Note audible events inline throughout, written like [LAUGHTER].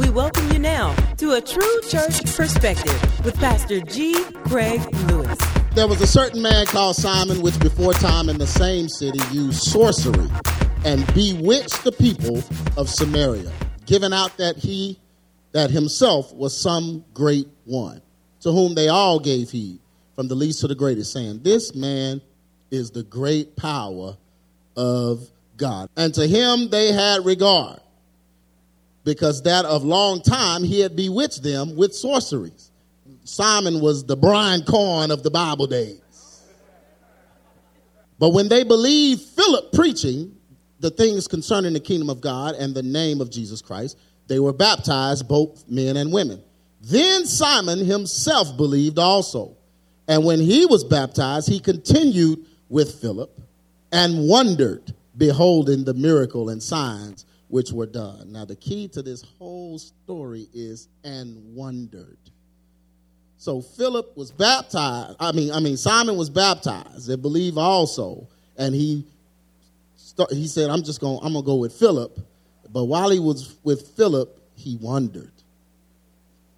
We welcome you now to a true church perspective with Pastor G. Craig Lewis. There was a certain man called Simon, which before time in the same city used sorcery and bewitched the people of Samaria, giving out that he, that himself was some great one, to whom they all gave heed, from the least to the greatest, saying, This man is the great power of God. And to him they had regard, because that of long time he had bewitched them with sorceries. Simon was the Brian Carn of the Bible days. But when they believed Philip preaching the things concerning the kingdom of God and the name of Jesus Christ, they were baptized, both men and women. Then Simon himself believed also. And when he was baptized, he continued with Philip and wondered, beholding the miracle and signs which were done. Now, the key to this whole story is and wondered. So Philip was baptized. I mean, I mean Simon was baptized. They believe also, and he start, he said, "I'm just going. I'm gonna go with Philip." But while he was with Philip, he wondered,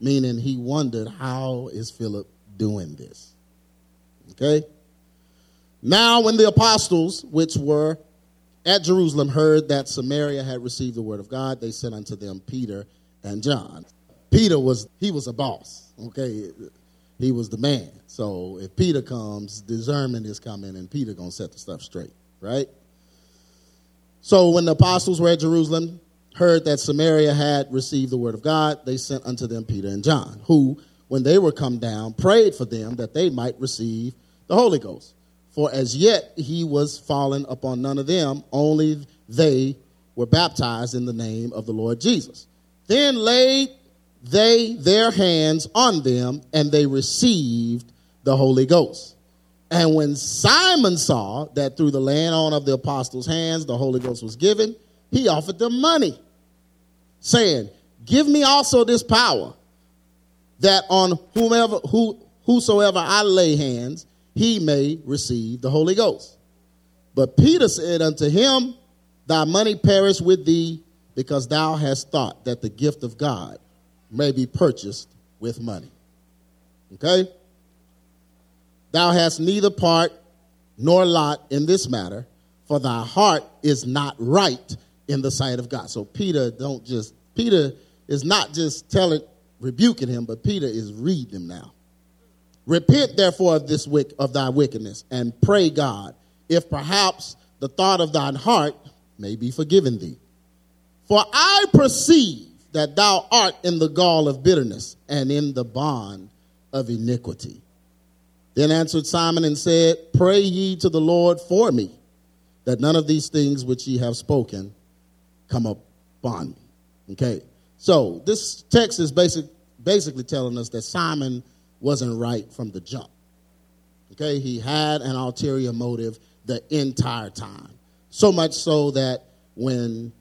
meaning he wondered, "How is Philip doing this?" Okay. Now, when the apostles, which were at Jerusalem, heard that Samaria had received the word of God, they sent unto them Peter and John. Peter was he was a boss. Okay, he was the man. So if Peter comes, discernment is coming, and Peter gonna set the stuff straight, right? So when the apostles were at Jerusalem, heard that Samaria had received the word of God, they sent unto them Peter and John, who, when they were come down, prayed for them that they might receive the Holy Ghost. For as yet he was fallen upon none of them, only they were baptized in the name of the Lord Jesus. Then laid they their hands on them, and they received the Holy Ghost. And when Simon saw that through the laying on of the apostles' hands the Holy Ghost was given, he offered them money, saying, Give me also this power, that on whomever who whosoever I lay hands, he may receive the Holy Ghost. But Peter said unto him, Thy money perish with thee, because thou hast thought that the gift of God may be purchased with money. Okay? Thou hast neither part nor lot in this matter, for thy heart is not right in the sight of God. So Peter don't just Peter is not just telling rebuking him, but Peter is reading him now. Repent therefore of this wick, of thy wickedness and pray God, if perhaps the thought of thine heart may be forgiven thee. For I perceive that thou art in the gall of bitterness and in the bond of iniquity. Then answered Simon and said, Pray ye to the Lord for me, that none of these things which ye have spoken come upon me. Okay, so this text is basic, basically telling us that Simon wasn't right from the jump. Okay, he had an ulterior motive the entire time. So much so that when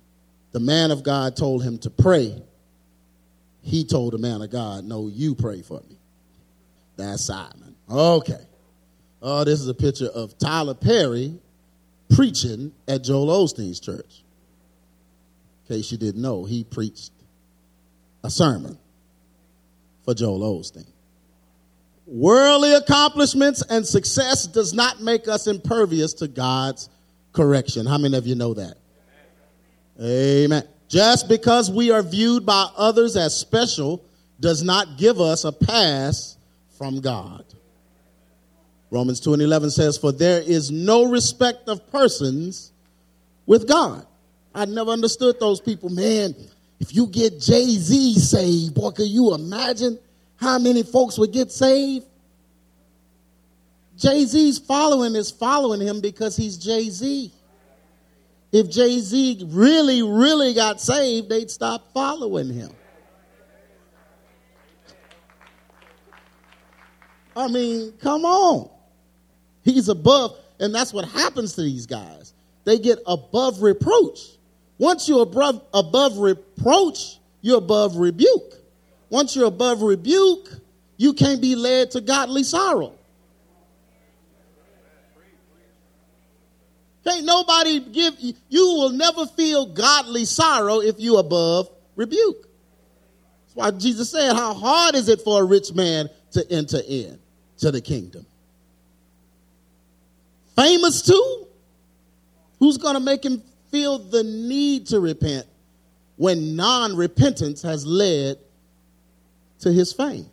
the man of God told him to pray, he told the man of God, No, you pray for me. That's Simon. Okay. Oh, this is a picture of Tyler Perry preaching at Joel Osteen's church. In case you didn't know, he preached a sermon for Joel Osteen. Worldly accomplishments and success does not make us impervious to God's correction. How many of you know that? Amen. Just because we are viewed by others as special does not give us a pass from God. Romans 2 and 11 says, For there is no respect of persons with God. I never understood those people. Man, if you get Jay Z saved, boy, can you imagine how many folks would get saved? Jay Z's following is following him because he's Jay Z. If Jay Z really, really got saved, they'd stop following him. I mean, come on. He's above, and that's what happens to these guys. They get above reproach. Once you're above, above reproach, you're above rebuke. Once you're above rebuke, you can't be led to godly sorrow. Can't nobody give you, will never feel godly sorrow if you above rebuke. That's why Jesus said, How hard is it for a rich man to enter in to the kingdom? Famous too? Who's to make him feel the need to repent when non repentance has led to his fame?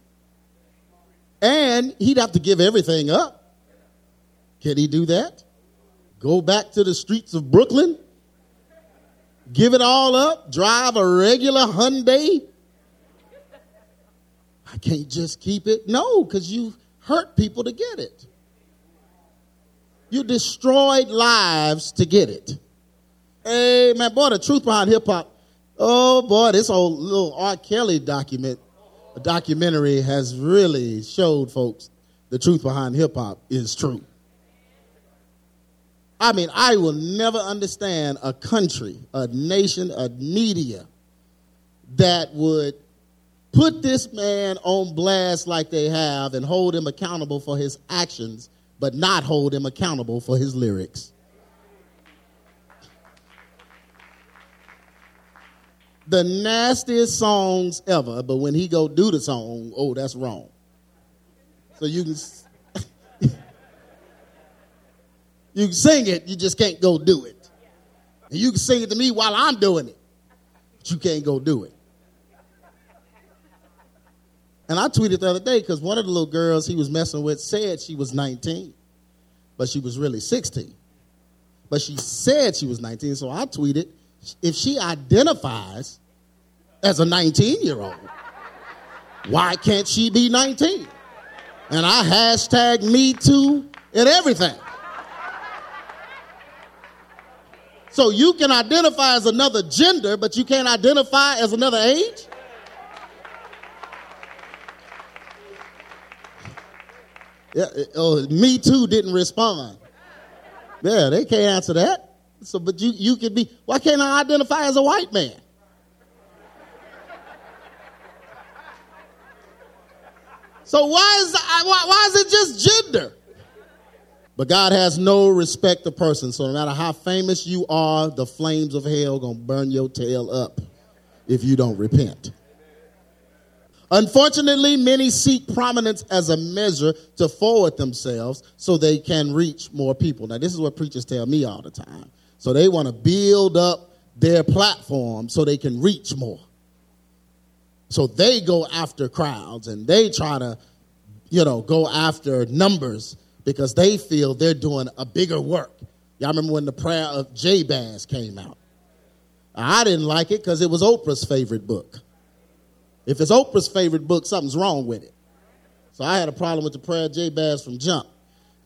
And he'd have to give everything up. Can he do that? Go back to the streets of Brooklyn? Give it all up? Drive a regular Hyundai? I can't just keep it. No, because you hurt people to get it. You destroyed lives to get it. Hey, man, boy, the truth behind hip hop. Oh, boy, this old little R. Kelly document, documentary has really showed folks the truth behind hip hop is true. I mean, I will never understand a country, a nation, a media that would put this man on blast like they have and hold him accountable for his actions, but not hold him accountable for his lyrics. The nastiest songs ever, but when he go do the song, oh, that's wrong. So you can [LAUGHS] You can sing it, you just can't go do it. And you can sing it to me while I'm doing it, but you can't go do it. And I tweeted the other day because one of the little girls he was messing with said she was 19, but she was really 16. But she said she was 19, so I tweeted if she identifies as a 19 year old, why can't she be 19? And I hashtag me too and everything. So you can identify as another gender, but you can't identify as another age? Yeah, oh, me too didn't respond. Yeah, they can't answer that. So, but you, you could be, why can't I identify as a white man? So why is, why, why is it just gender? But God has no respect of person. So no matter how famous you are, the flames of hell gonna burn your tail up if you don't repent. Unfortunately, many seek prominence as a measure to forward themselves so they can reach more people. Now, this is what preachers tell me all the time. So they want to build up their platform so they can reach more. So they go after crowds and they try to, you know, go after numbers because they feel they're doing a bigger work. Y'all remember when the prayer of Jabez came out? I didn't like it because it was Oprah's favorite book. If it's Oprah's favorite book, something's wrong with it. So I had a problem with the prayer of Jabez from jump.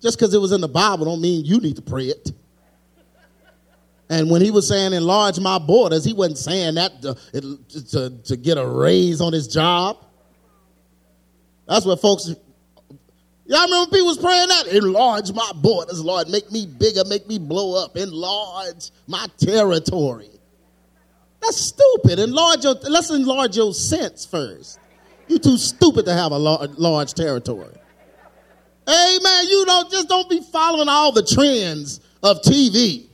Just because it was in the Bible don't mean you need to pray it. And when he was saying enlarge my borders, he wasn't saying that to, to, to get a raise on his job. That's what folks Y'all remember people was praying that? Enlarge my borders, Lord. Make me bigger, make me blow up. Enlarge my territory. That's stupid. Enlarge your, let's enlarge your sense first. You too stupid to have a large territory. Amen. You don't just don't be following all the trends of TV.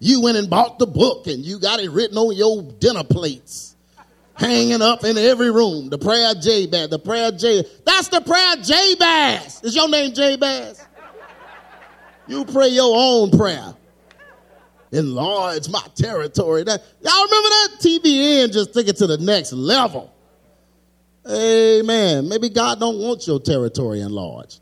You went and bought the book and you got it written on your dinner plates hanging up in every room. The prayer of Jabez, the prayer Jabez. That's the prayer of Jabez. Is your name Jabez? You pray your own prayer. Enlarge my territory. That, y'all remember that? TBN just took it to the next level. Amen. Maybe God don't want your territory enlarged.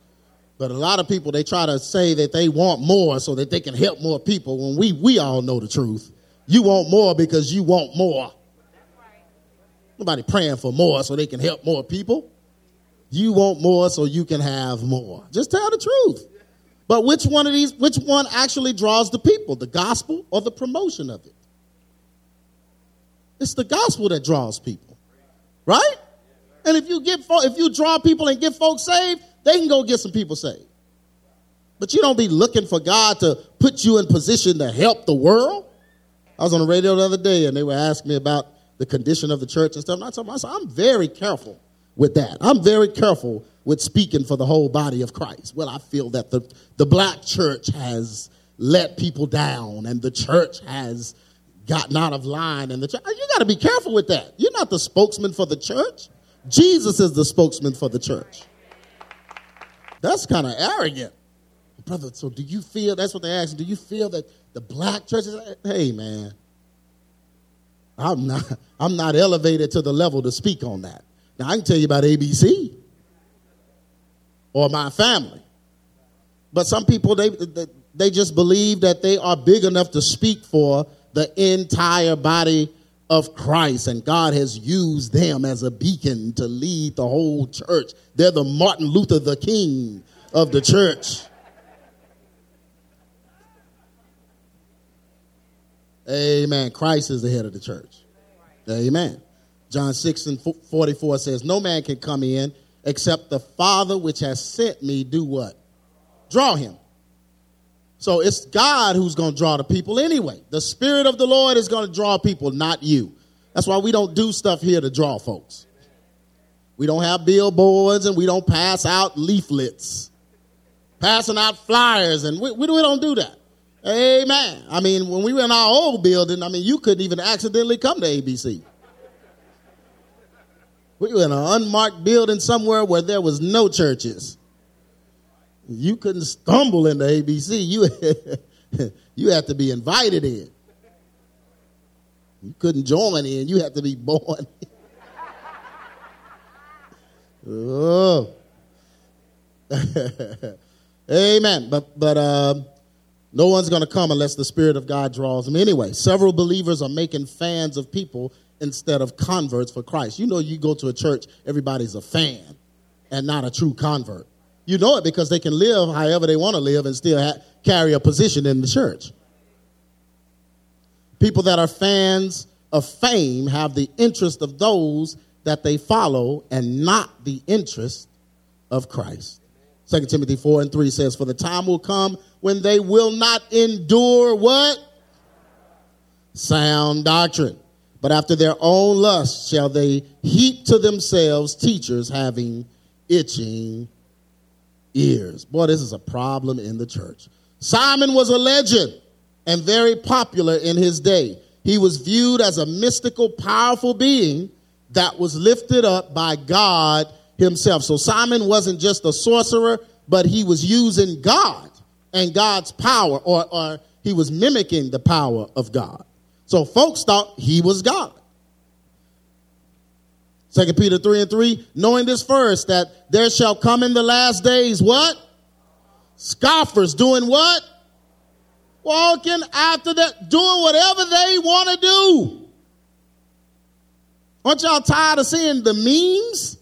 But a lot of people, they try to say that they want more so that they can help more people when we, we all know the truth. You want more because you want more. Nobody praying for more so they can help more people. You want more so you can have more. Just tell the truth. But which one of these, which one actually draws the people, the gospel or the promotion of it? It's the gospel that draws people, right? And if you get, if you draw people and get folks saved, they can go get some people saved. But you don't be looking for God to put you in position to help the world. I was on the radio the other day and they were asking me about the condition of the church and stuff. And I told myself, I'm very careful with that. I'm very careful with speaking for the whole body of Christ. Well, I feel that the, the black church has let people down and the church has gotten out of line and the church. You got to be careful with that. You're not the spokesman for the church. Jesus is the spokesman for the church. That's kind of arrogant. Brother, so do you feel, that's what they ask, do you feel that the black church churches, hey man, I'm not, I'm not elevated to the level to speak on that. Now I can tell you about ABC or my family. But some people, they, they just believe that they are big enough to speak for the entire body of Christ, and God has used them as a beacon to lead the whole church. They're the Martin Luther, the king of the church. Amen. Christ is the head of the church. Amen. John 6 and 44 says, No man can come in except the Father which has sent me do what? Draw him. So it's God who's going to draw the people anyway. The Spirit of the Lord is going to draw people, not you. That's why we don't do stuff here to draw folks. We don't have billboards and we don't pass out leaflets, passing out flyers, and we, we don't do that. Amen. I mean, when we were in our old building, I mean, you couldn't even accidentally come to ABC. We were in an unmarked building somewhere where there was no churches. You couldn't stumble into ABC. You, [LAUGHS] you had to be invited in. You couldn't join in. You had to be born. [LAUGHS] oh. [LAUGHS] Amen. But but um no one's going to come unless the Spirit of God draws them anyway. Several believers are making fans of people instead of converts for Christ. You know, you go to a church, everybody's a fan and not a true convert. You know it because they can live however they want to live and still ha- carry a position in the church. People that are fans of fame have the interest of those that they follow and not the interest of Christ. 2 Timothy 4 and 3 says, For the time will come when they will not endure what? Sound doctrine. But after their own lust shall they heap to themselves teachers having itching ears. Boy, this is a problem in the church. Simon was a legend and very popular in his day. He was viewed as a mystical, powerful being that was lifted up by God himself. So Simon wasn't just a sorcerer, but he was using God and God's power, or, or he was mimicking the power of God. So folks thought he was God. Second Peter 3 and 3, knowing this first, that there shall come in the last days what? Scoffers doing what? Walking after that, doing whatever they want to do. Aren't y'all tired of seeing the memes?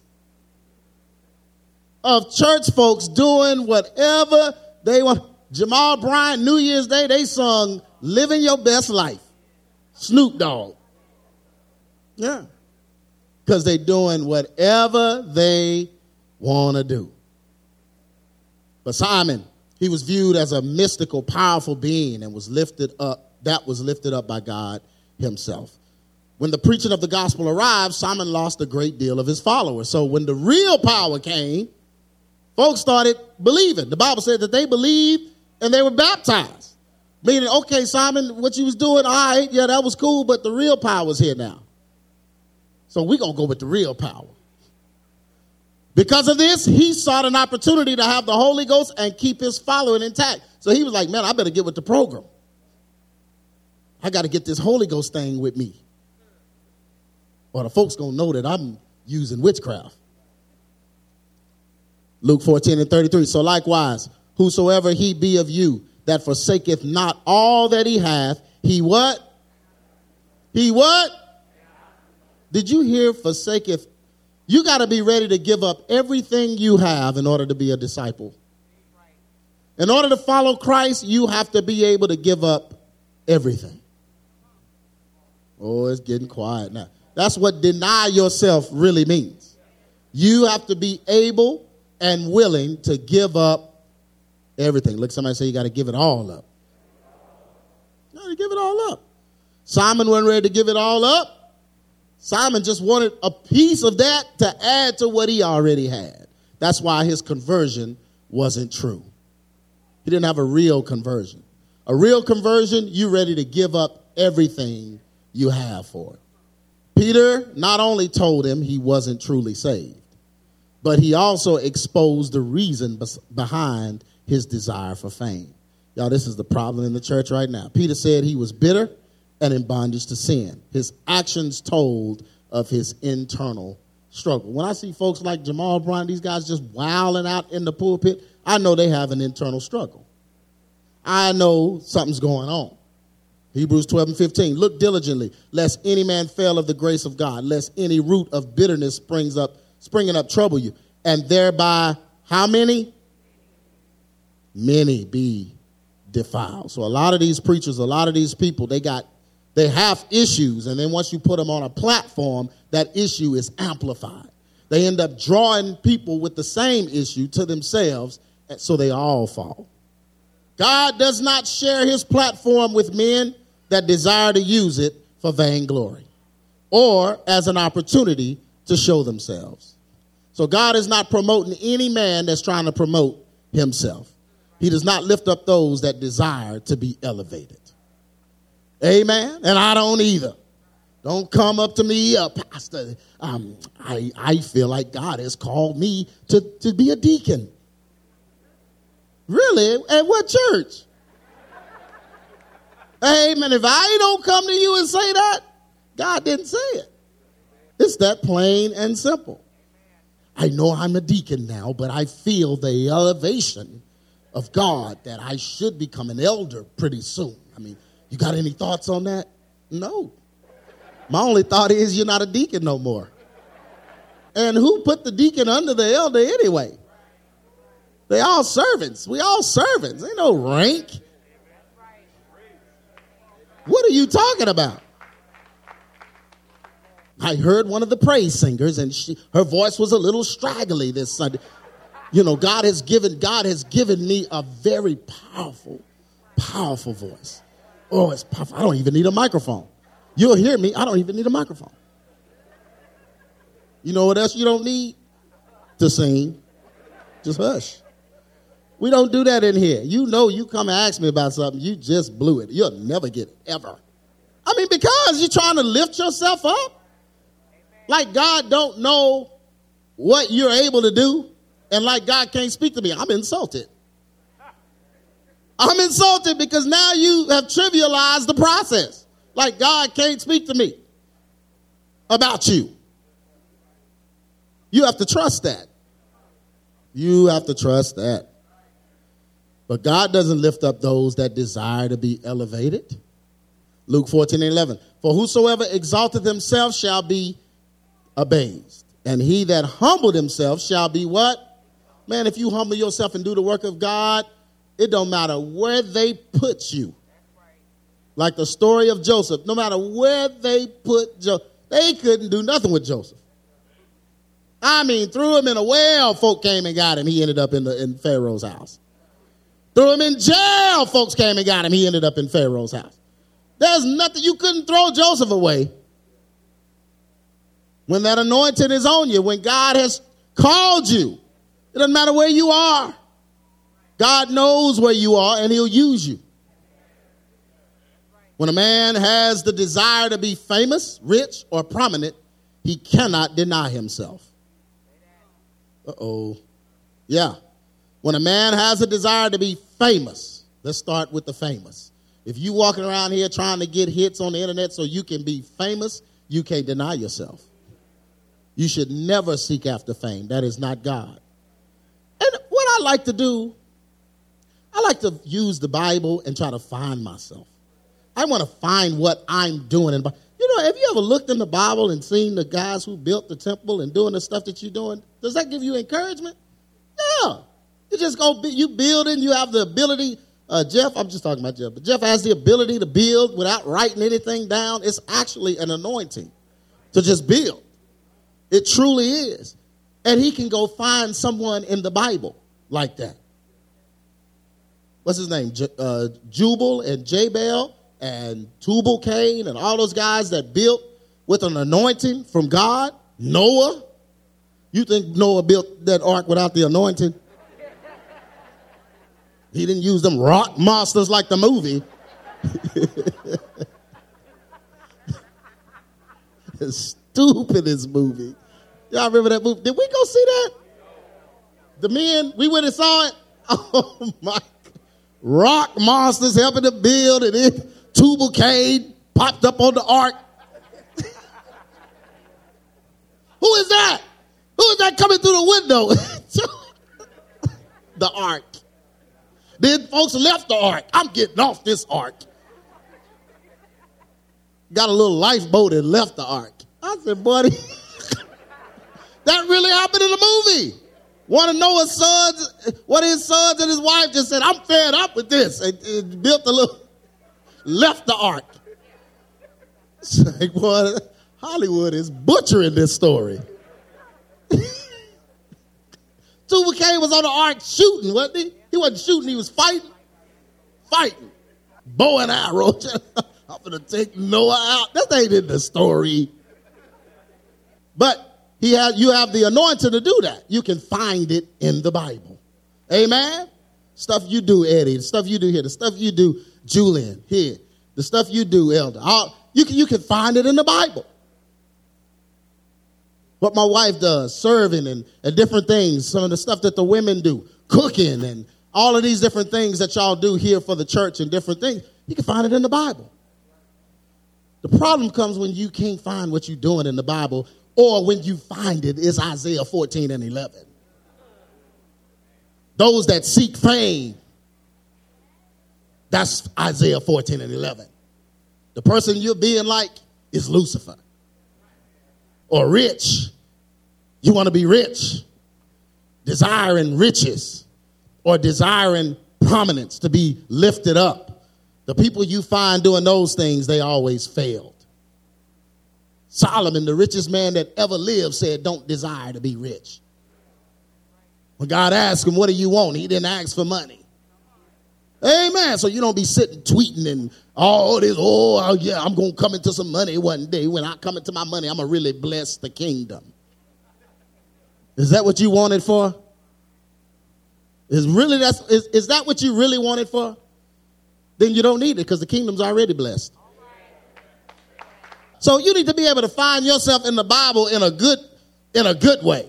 of church folks doing whatever they want. Jamal Bryant, New Year's Day, they sung Living Your Best Life. Snoop Dogg. Yeah. Because they're doing whatever they want to do. But Simon, he was viewed as a mystical, powerful being and was lifted up, that was lifted up by God himself. When the preaching of the gospel arrived, Simon lost a great deal of his followers. So when the real power came, folks started believing. The Bible said that they believed and they were baptized. Meaning, okay, Simon, what you was doing, all right, yeah, that was cool, but the real power is here now. So we're going to go with the real power. Because of this, he sought an opportunity to have the Holy Ghost and keep his following intact. So he was like, man, I better get with the program. I got to get this Holy Ghost thing with me. Or the folks going to know that I'm using witchcraft. Luke 14 and 33. So likewise, whosoever he be of you that forsaketh not all that he hath, he what? He what? Did you hear forsaketh? You got to be ready to give up everything you have in order to be a disciple. In order to follow Christ, you have to be able to give up everything. Oh, it's getting quiet now. That's what deny yourself really means. You have to be able and willing to give up everything. Look, somebody say you got to give it all up. You got to give it all up. Simon wasn't ready to give it all up. Simon just wanted a piece of that to add to what he already had. That's why his conversion wasn't true. He didn't have a real conversion. A real conversion, you're ready to give up everything you have for it. Peter not only told him he wasn't truly saved, but he also exposed the reason behind his desire for fame. Y'all, this is the problem in the church right now. Peter said he was bitter and in bondage to sin. His actions told of his internal struggle. When I see folks like Jamal Bryant, these guys just wilding out in the pulpit, I know they have an internal struggle. I know something's going on. Hebrews 12 and 15. Look diligently, lest any man fail of the grace of God, lest any root of bitterness springs up, springing up trouble you, and thereby how many? Many be defiled. So a lot of these preachers, a lot of these people, they got they have issues, and then once you put them on a platform, that issue is amplified. They end up drawing people with the same issue to themselves, so they all fall. God does not share his platform with men that desire to use it for vainglory or as an opportunity to show themselves. So God is not promoting any man that's trying to promote himself. He does not lift up those that desire to be elevated. Amen. And I don't either. Don't come up to me, uh, Pastor. Um, I, I feel like God has called me to, to be a deacon. Really? At what church? Amen. If I don't come to you and say that, God didn't say it. It's that plain and simple. I know I'm a deacon now, but I feel the elevation of God that I should become an elder pretty soon. I mean, you got any thoughts on that? No. My only thought is you're not a deacon no more. And who put the deacon under the elder anyway? They all servants. We all servants. Ain't no rank. What are you talking about? I heard one of the praise singers, and she, her voice was a little straggly this Sunday. You know, God has given God has given me a very powerful, powerful voice. Oh, it's powerful. I don't even need a microphone. You'll hear me. I don't even need a microphone. You know what else you don't need? To sing. Just hush. We don't do that in here. You know, you come and ask me about something, you just blew it. You'll never get it, ever. I mean, because you're trying to lift yourself up. Like God don't know what you're able to do, and like God can't speak to me. I'm insulted. I'm insulted because now you have trivialized the process. Like God can't speak to me about you. You have to trust that. You have to trust that. But God doesn't lift up those that desire to be elevated. Luke 14 and 11. For whosoever exalteth himself shall be abased, and he that humbled himself shall be what? Man, if you humble yourself and do the work of God, it don't matter where they put you. Like the story of Joseph, no matter where they put Joseph, they couldn't do nothing with Joseph. I mean, threw him in a well, folk came and got him. He ended up in, the, in Pharaoh's house. Threw him in jail, folks came and got him. He ended up in Pharaoh's house. There's nothing, you couldn't throw Joseph away. When that anointing is on you, when God has called you, it doesn't matter where you are. God knows where you are and he'll use you. When a man has the desire to be famous, rich, or prominent, he cannot deny himself. Uh oh. Yeah. When a man has a desire to be famous, let's start with the famous. If you walking around here trying to get hits on the internet so you can be famous, you can't deny yourself. You should never seek after fame. That is not God. And what I like to do I like to use the Bible and try to find myself. I want to find what I'm doing. And you know, have you ever looked in the Bible and seen the guys who built the temple and doing the stuff that you're doing? Does that give you encouragement? Yeah. You just go, you building, you have the ability. Uh, Jeff, I'm just talking about Jeff, but Jeff has the ability to build without writing anything down. It's actually an anointing to just build. It truly is. And he can go find someone in the Bible like that what's his name? J- uh, Jubal and Jabal and Tubal Cain and all those guys that built with an anointing from God. Noah. You think Noah built that ark without the anointing? He didn't use them rock monsters like the movie. [LAUGHS] the stupidest movie. Y'all remember that movie? Did we go see that? The men, we went and saw it. [LAUGHS] Oh my rock monsters helping to build, and then Tubal Cain popped up on the ark. [LAUGHS] Who is that? Who is that coming through the window? [LAUGHS] the ark. Then folks left the ark. I'm getting off this ark. Got a little lifeboat and left the ark. I said, buddy, [LAUGHS] that really happened in the movie. One of Noah's sons, one of his sons and his wife just said, I'm fed up with this. And, and built a little, left the ark. It's like, boy, Hollywood is butchering this story. [LAUGHS] Tubal was on the ark shooting, wasn't he? He wasn't shooting, he was fighting. Fighting. Bow and arrow. [LAUGHS] I'm going to take Noah out. That ain't in the story. But he you have the anointing to do that. You can find it in the Bible. Amen? Stuff you do, Eddie. The stuff you do here. The stuff you do, Julian, here. The stuff you do, Elder. You, can, you can find it in the Bible. What my wife does, serving and, and different things, some of the stuff that the women do, cooking and all of these different things that y'all do here for the church and different things, you can find it in the Bible. The problem comes when you can't find what you're doing in the Bible or when you find it is Isaiah 14 and 11. Those that seek fame, that's Isaiah 14 and 11. The person you're being like is Lucifer. Or rich. You want to be rich, desiring riches, or desiring prominence to be lifted up. The people you find doing those things, they always fail. Solomon, the richest man that ever lived, said, Don't desire to be rich. When God asked him, What do you want? He didn't ask for money. Amen. So you don't be sitting tweeting and all this, oh, yeah, I'm going to come into some money one day. When I come into my money, I'm going to really bless the kingdom. Is that what you wanted for? Is really that's is, is that what you really wanted for? Then you don't need it because the kingdom's already blessed. So you need to be able to find yourself in the Bible in a good, in a good way.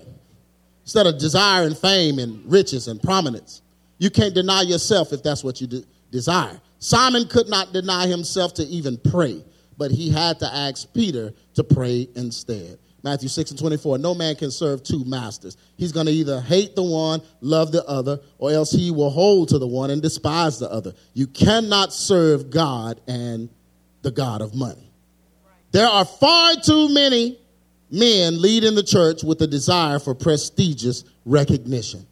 Instead of desiring fame and riches and prominence. You can't deny yourself if that's what you de- desire. Simon could not deny himself to even pray, but he had to ask Peter to pray instead. Matthew 6 and 24. No man can serve two masters. He's going to either hate the one, love the other, or else he will hold to the one and despise the other. You cannot serve God and the God of money. There are far too many men leading the church with a desire for prestigious recognition.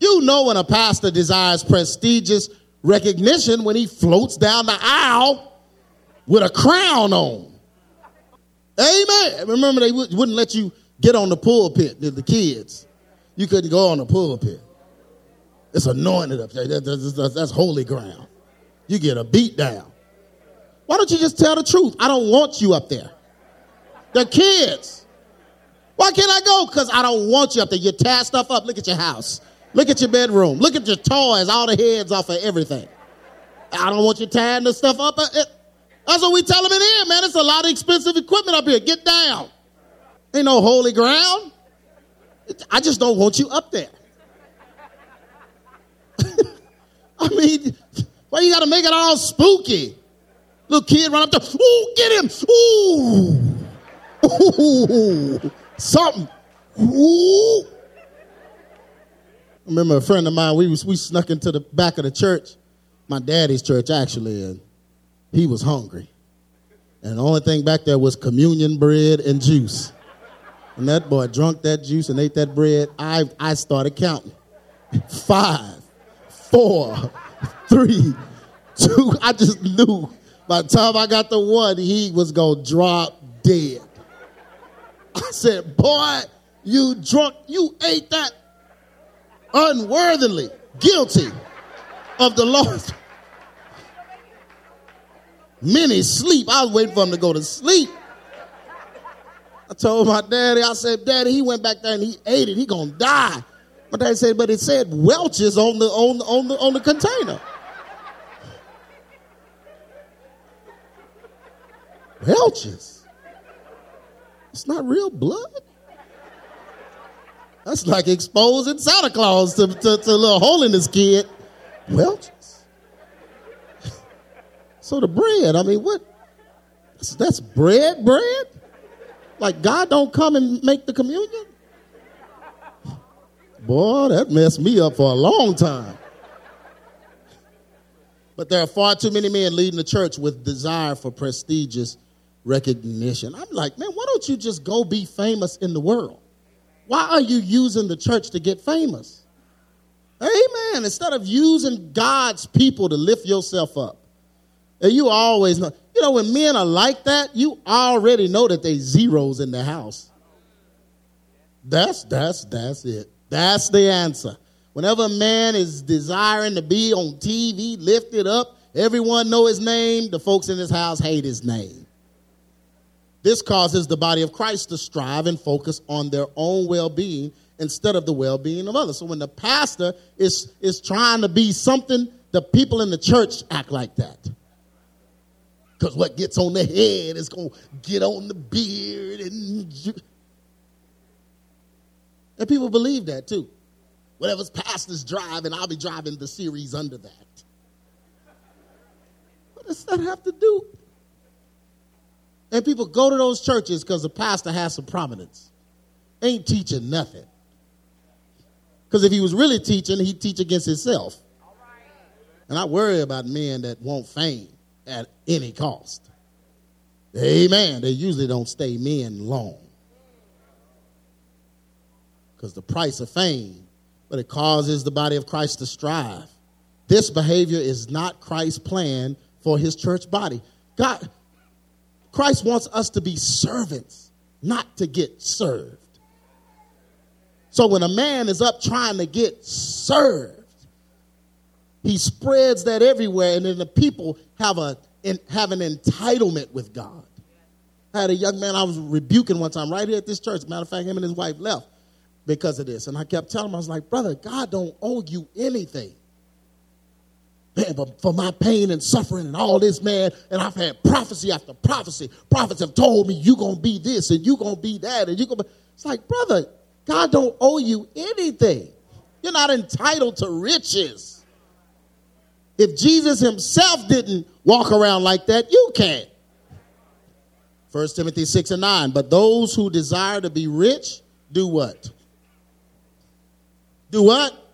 You know when a pastor desires prestigious recognition when he floats down the aisle with a crown on. Amen. Remember, they wouldn't let you get on the pulpit, the kids. You couldn't go on the pulpit. It's anointed up there. That's holy ground. You get a beat down. Why don't you just tell the truth? I don't want you up there. The kids. Why can't I go? Because I don't want you up there. You tear stuff up. Look at your house. Look at your bedroom. Look at your toys, all the heads off of everything. I don't want you tearing the stuff up. Uh, that's what we tell them in here, man. It's a lot of expensive equipment up here. Get down. Ain't no holy ground. I just don't want you up there. [LAUGHS] I mean, why you got to make it all spooky? Little kid run up there, ooh, get him, ooh, ooh, [LAUGHS] something, ooh. I remember a friend of mine, we, was, we snuck into the back of the church, my daddy's church actually, and he was hungry. And the only thing back there was communion bread and juice. And that boy drunk that juice and ate that bread. I, I started counting. Five, four, three, two. I just knew by the time I got the one, he was going to drop dead. I said, Boy, you drunk, you ate that unworthily, guilty of the Lord. Many sleep. I was waiting for him to go to sleep. I told my daddy, I said, Daddy, he went back there and he ate it. He gonna die. My daddy said, but it said Welch's on the on the on the on the container. Welch's. It's not real blood. That's like exposing Santa Claus to, to, to a little holiness kid. Well, so the bread, I mean, what? That's, that's bread, bread? Like God don't come and make the communion? Boy, that messed me up for a long time. But there are far too many men leading the church with desire for prestigious recognition. I'm like, man, why don't you just go be famous in the world? Why are you using the church to get famous? Amen. Instead of using God's people to lift yourself up. And you always know, you know, when men are like that, you already know that they zeros in the house. That's that's that's it. That's the answer. Whenever a man is desiring to be on TV, lifted up, everyone know his name, the folks in his house hate his name. This causes the body of Christ to strive and focus on their own well-being instead of the well-being of others. So when the pastor is is trying to be something, the people in the church act like that. Because what gets on the head is going to get on the beard. And, and people believe that too. Whatever's pastor's driving, I'll be driving the series under that. What does that have to do? And people go to those churches because the pastor has some prominence. Ain't teaching nothing. Because if he was really teaching, he'd teach against himself. And I worry about men that want fame at any cost. Amen. They usually don't stay men long. Because the price of fame, but it causes the body of Christ to strive. This behavior is not Christ's plan for his church body. God, Christ wants us to be servants, not to get served. So when a man is up trying to get served, he spreads that everywhere, and then the people have a have an entitlement with God. I had a young man I was rebuking one time right here at this church. Matter of fact, him and his wife left because of this, and I kept telling him, I was like, brother, God don't owe you anything. Man, but for my pain and suffering and all this, man, and I've had prophecy after prophecy. Prophets have told me you're gonna be this and you're gonna be that, and you're gonna. Be... It's like, brother, God don't owe you anything. You're not entitled to riches. If Jesus himself didn't walk around like that, you can't. 1 Timothy 6 and 9. But those who desire to be rich, do what? Do what?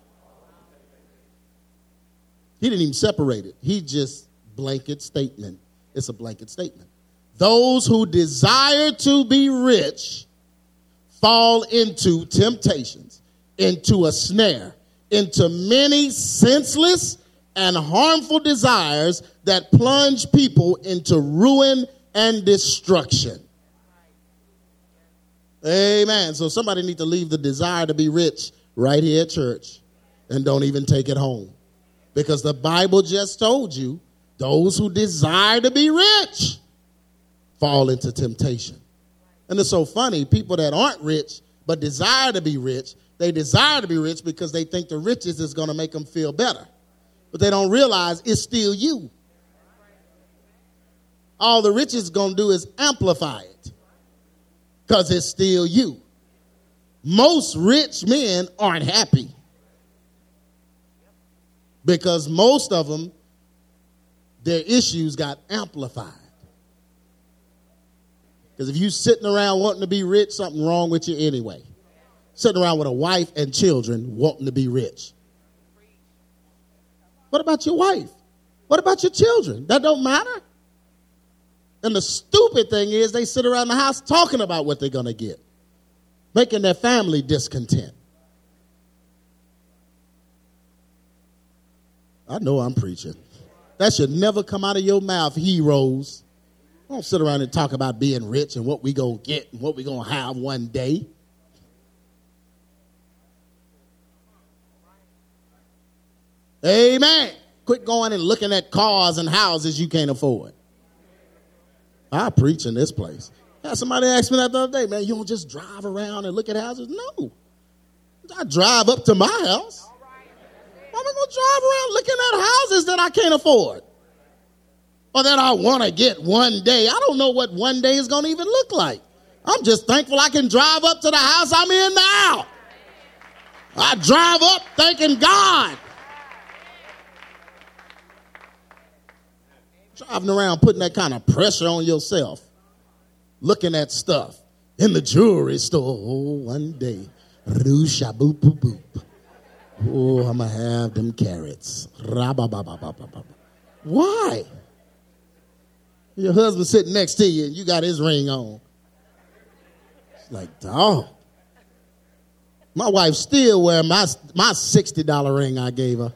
He didn't even separate it. He just blanket statement. It's a blanket statement. Those who desire to be rich fall into temptations, into a snare, into many senseless and harmful desires that plunge people into ruin and destruction. Amen. So somebody need to leave the desire to be rich right here at church and don't even take it home. Because the Bible just told you those who desire to be rich fall into temptation. And it's so funny, people that aren't rich but desire to be rich, they desire to be rich because they think the riches is going to make them feel better but they don't realize it's still you. All the riches going to do is amplify it because it's still you. Most rich men aren't happy because most of them, their issues got amplified. Because if you sitting around wanting to be rich, something wrong with you anyway. Sitting around with a wife and children wanting to be rich. What about your wife? What about your children? That don't matter. And the stupid thing is they sit around the house talking about what they're going to get, making their family discontent. I know I'm preaching. That should never come out of your mouth, heroes. Don't sit around and talk about being rich and what we gonna get and what we gonna have one day. Amen. Quit going and looking at cars and houses you can't afford. I preach in this place. Yeah, somebody asked me that the other day, man, you don't just drive around and look at houses? No. I drive up to my house. Why am I going to drive around looking at houses that I can't afford? Or that I want to get one day? I don't know what one day is going to even look like. I'm just thankful I can drive up to the house I'm in now. I drive up thanking God. Driving around putting that kind of pressure on yourself, looking at stuff in the jewelry store. Oh, one day, boop boop boop. Oh, I'm gonna have them carats. Why? Your husband sitting next to you and you got his ring on. It's like, dog. My wife still wears my, my $60 ring I gave her.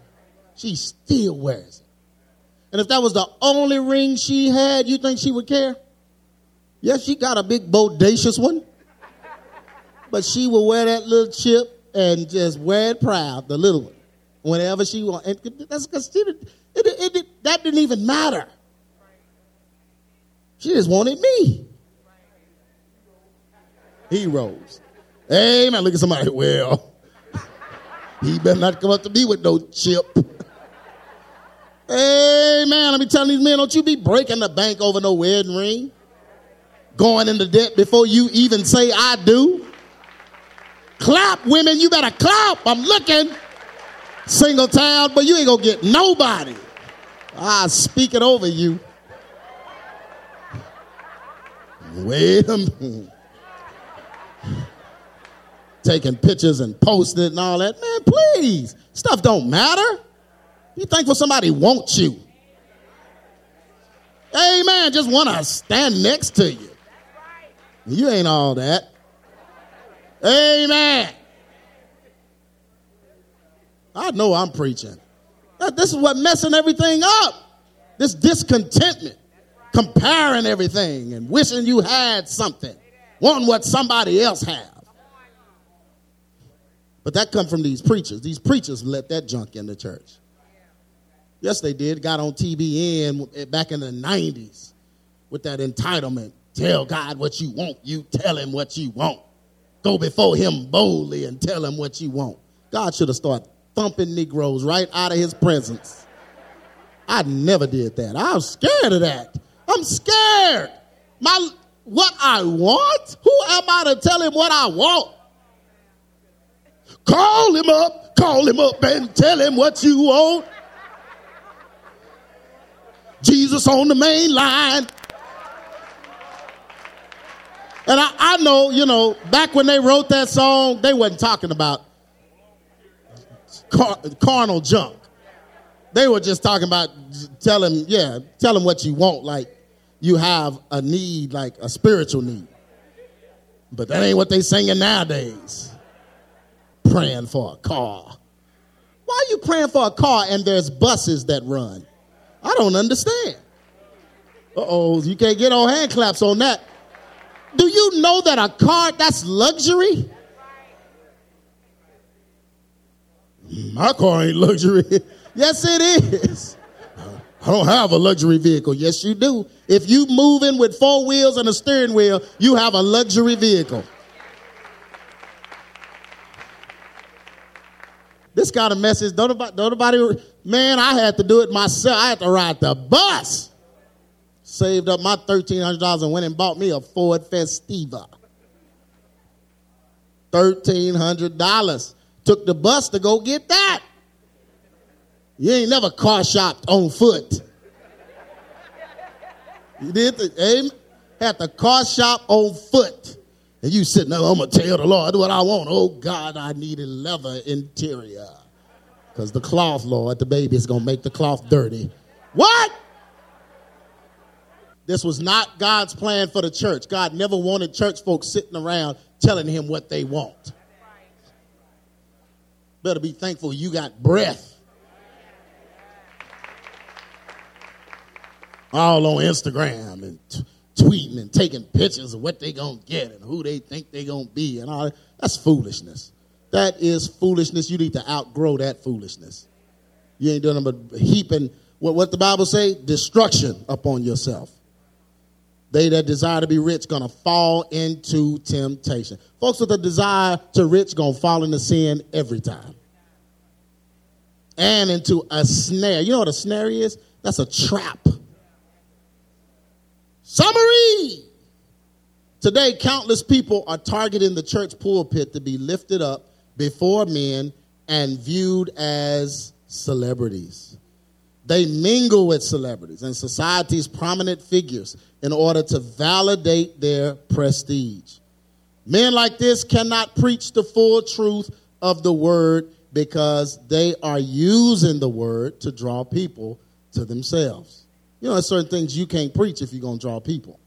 She still wears it. And if that was the only ring she had, you think she would care? Yes, she got a big bodacious one. But she will wear that little chip and just wear it proud, the little one, whenever she wants. And that's because she did, it, it, it, that didn't even matter. She just wanted me. Heroes. Amen. Look at somebody. Well, [LAUGHS] he better not come up to me with no chip. Amen. Let me telling these men, don't you be breaking the bank over no wedding ring. Going into debt before you even say I do. Clap, women. You better clap. I'm looking. Single town, but you ain't gonna get nobody. I speak it over you. Wait a minute. Taking pictures and posting it and all that. Man, please. Stuff don't matter. You thankful somebody wants you. Amen. Just want to stand next to you. You ain't all that. Amen. I know I'm preaching. This is what messing everything up. This discontentment comparing everything and wishing you had something, wanting what somebody else have. But that come from these preachers. These preachers let that junk in the church. Yes, they did. Got on TBN back in the 90s with that entitlement. Tell God what you want. You tell him what you want. Go before him boldly and tell him what you want. God should have started thumping Negroes right out of his presence. I never did that. I was scared of that. I'm scared. My what I want? Who am I to tell him what I want? Call him up, call him up and tell him what you want. Jesus on the main line. And I, I know, you know, back when they wrote that song, they wasn't talking about car, carnal junk. They were just talking about tell him, yeah, tell him what you want. Like you have a need, like a spiritual need. But that ain't what they singing nowadays. Praying for a car. Why are you praying for a car and there's buses that run? I don't understand. Uh oh, you can't get on hand claps on that. Do you know that a car that's luxury? My car ain't luxury. [LAUGHS] yes, it is. I don't have a luxury vehicle. Yes, you do. If you move in with four wheels and a steering wheel, you have a luxury vehicle. This kind of message, don't nobody, don't nobody, man, I had to do it myself. I had to ride the bus. Saved up my $1,300 and went and bought me a Ford Festiva. $1,300. Took the bus to go get that. You ain't never car shopped on foot. You did the? Had the car shop on foot. And you sitting there, I'm gonna tell the Lord what I want. Oh God, I need a leather interior. Because the cloth, Lord, the baby is gonna make the cloth dirty. What? This was not God's plan for the church. God never wanted church folks sitting around telling him what they want. Better be thankful you got breath. all on Instagram and t- tweeting and taking pictures of what they gonna get and who they think they gonna be and all that. That's foolishness. That is foolishness. You need to outgrow that foolishness. You ain't doing but heaping what, what the Bible say? Destruction upon yourself. They that desire to be rich gonna fall into temptation. Folks with a desire to rich gonna fall into sin every time. And into a snare. You know what a snare is? That's a trap summary Today, countless people are targeting the church pulpit to be lifted up before men and viewed as celebrities. They mingle with celebrities and society's prominent figures in order to validate their prestige. Men like this cannot preach the full truth of the word because they are using the word to draw people to themselves. You know, there's certain things you can't preach if you're going to draw people.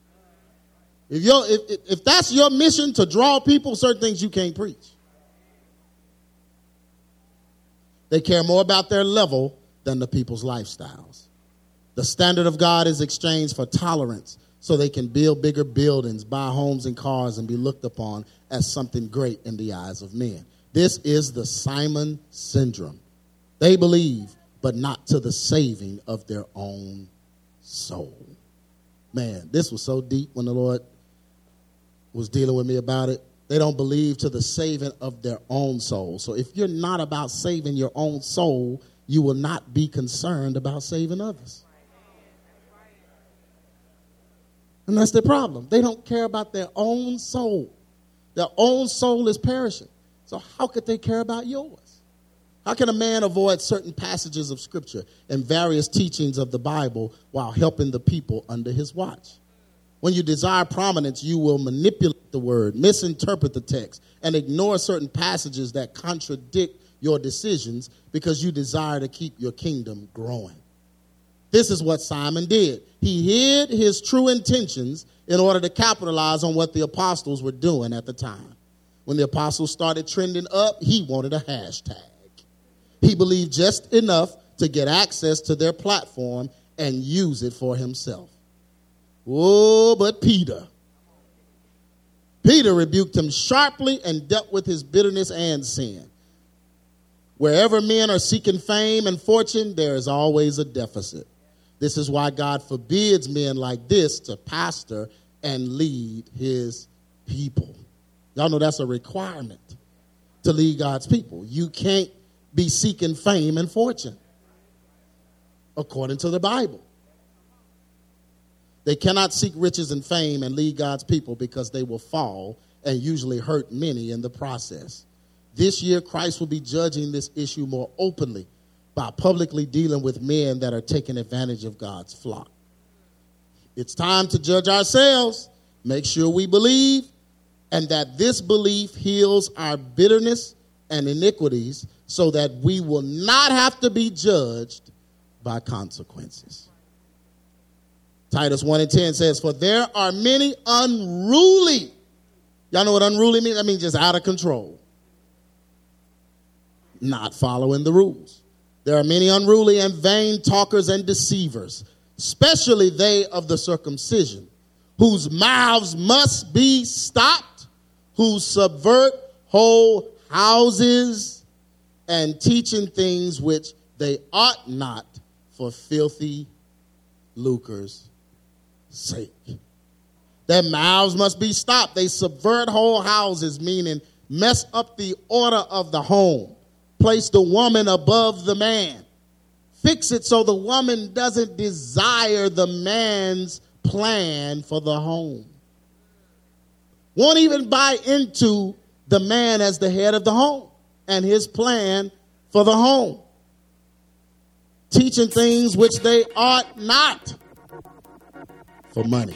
If, you if, if that's your mission to draw people, certain things you can't preach. They care more about their level than the people's lifestyles. The standard of God is exchanged for tolerance so they can build bigger buildings, buy homes and cars, and be looked upon as something great in the eyes of men. This is the Simon syndrome. They believe, but not to the saving of their own soul. Man, this was so deep when the Lord was dealing with me about it. They don't believe to the saving of their own soul. So if you're not about saving your own soul, you will not be concerned about saving others. And that's the problem. They don't care about their own soul. Their own soul is perishing. So how could they care about yours? How can a man avoid certain passages of scripture and various teachings of the Bible while helping the people under his watch? When you desire prominence, you will manipulate the word, misinterpret the text, and ignore certain passages that contradict your decisions because you desire to keep your kingdom growing. This is what Simon did. He hid his true intentions in order to capitalize on what the apostles were doing at the time. When the apostles started trending up, he wanted a hashtag. He believed just enough to get access to their platform and use it for himself. Oh, but Peter. Peter rebuked him sharply and dealt with his bitterness and sin. Wherever men are seeking fame and fortune, there is always a deficit. This is why God forbids men like this to pastor and lead his people. Y'all know that's a requirement to lead God's people. You can't be seeking fame and fortune according to the Bible. They cannot seek riches and fame and lead God's people because they will fall and usually hurt many in the process. This year, Christ will be judging this issue more openly by publicly dealing with men that are taking advantage of God's flock. It's time to judge ourselves, make sure we believe, and that this belief heals our bitterness and iniquities so that we will not have to be judged by consequences. Titus 1 and 10 says, For there are many unruly. Y'all know what unruly means? That means just out of control. Not following the rules. There are many unruly and vain talkers and deceivers, especially they of the circumcision, whose mouths must be stopped, who subvert whole houses and teaching things which they ought not for filthy lucre's sake. Their mouths must be stopped. They subvert whole houses, meaning mess up the order of the home, place the woman above the man, fix it so the woman doesn't desire the man's plan for the home. Won't even buy into the man as the head of the home and his plan for the home. Teaching things which they ought not for money.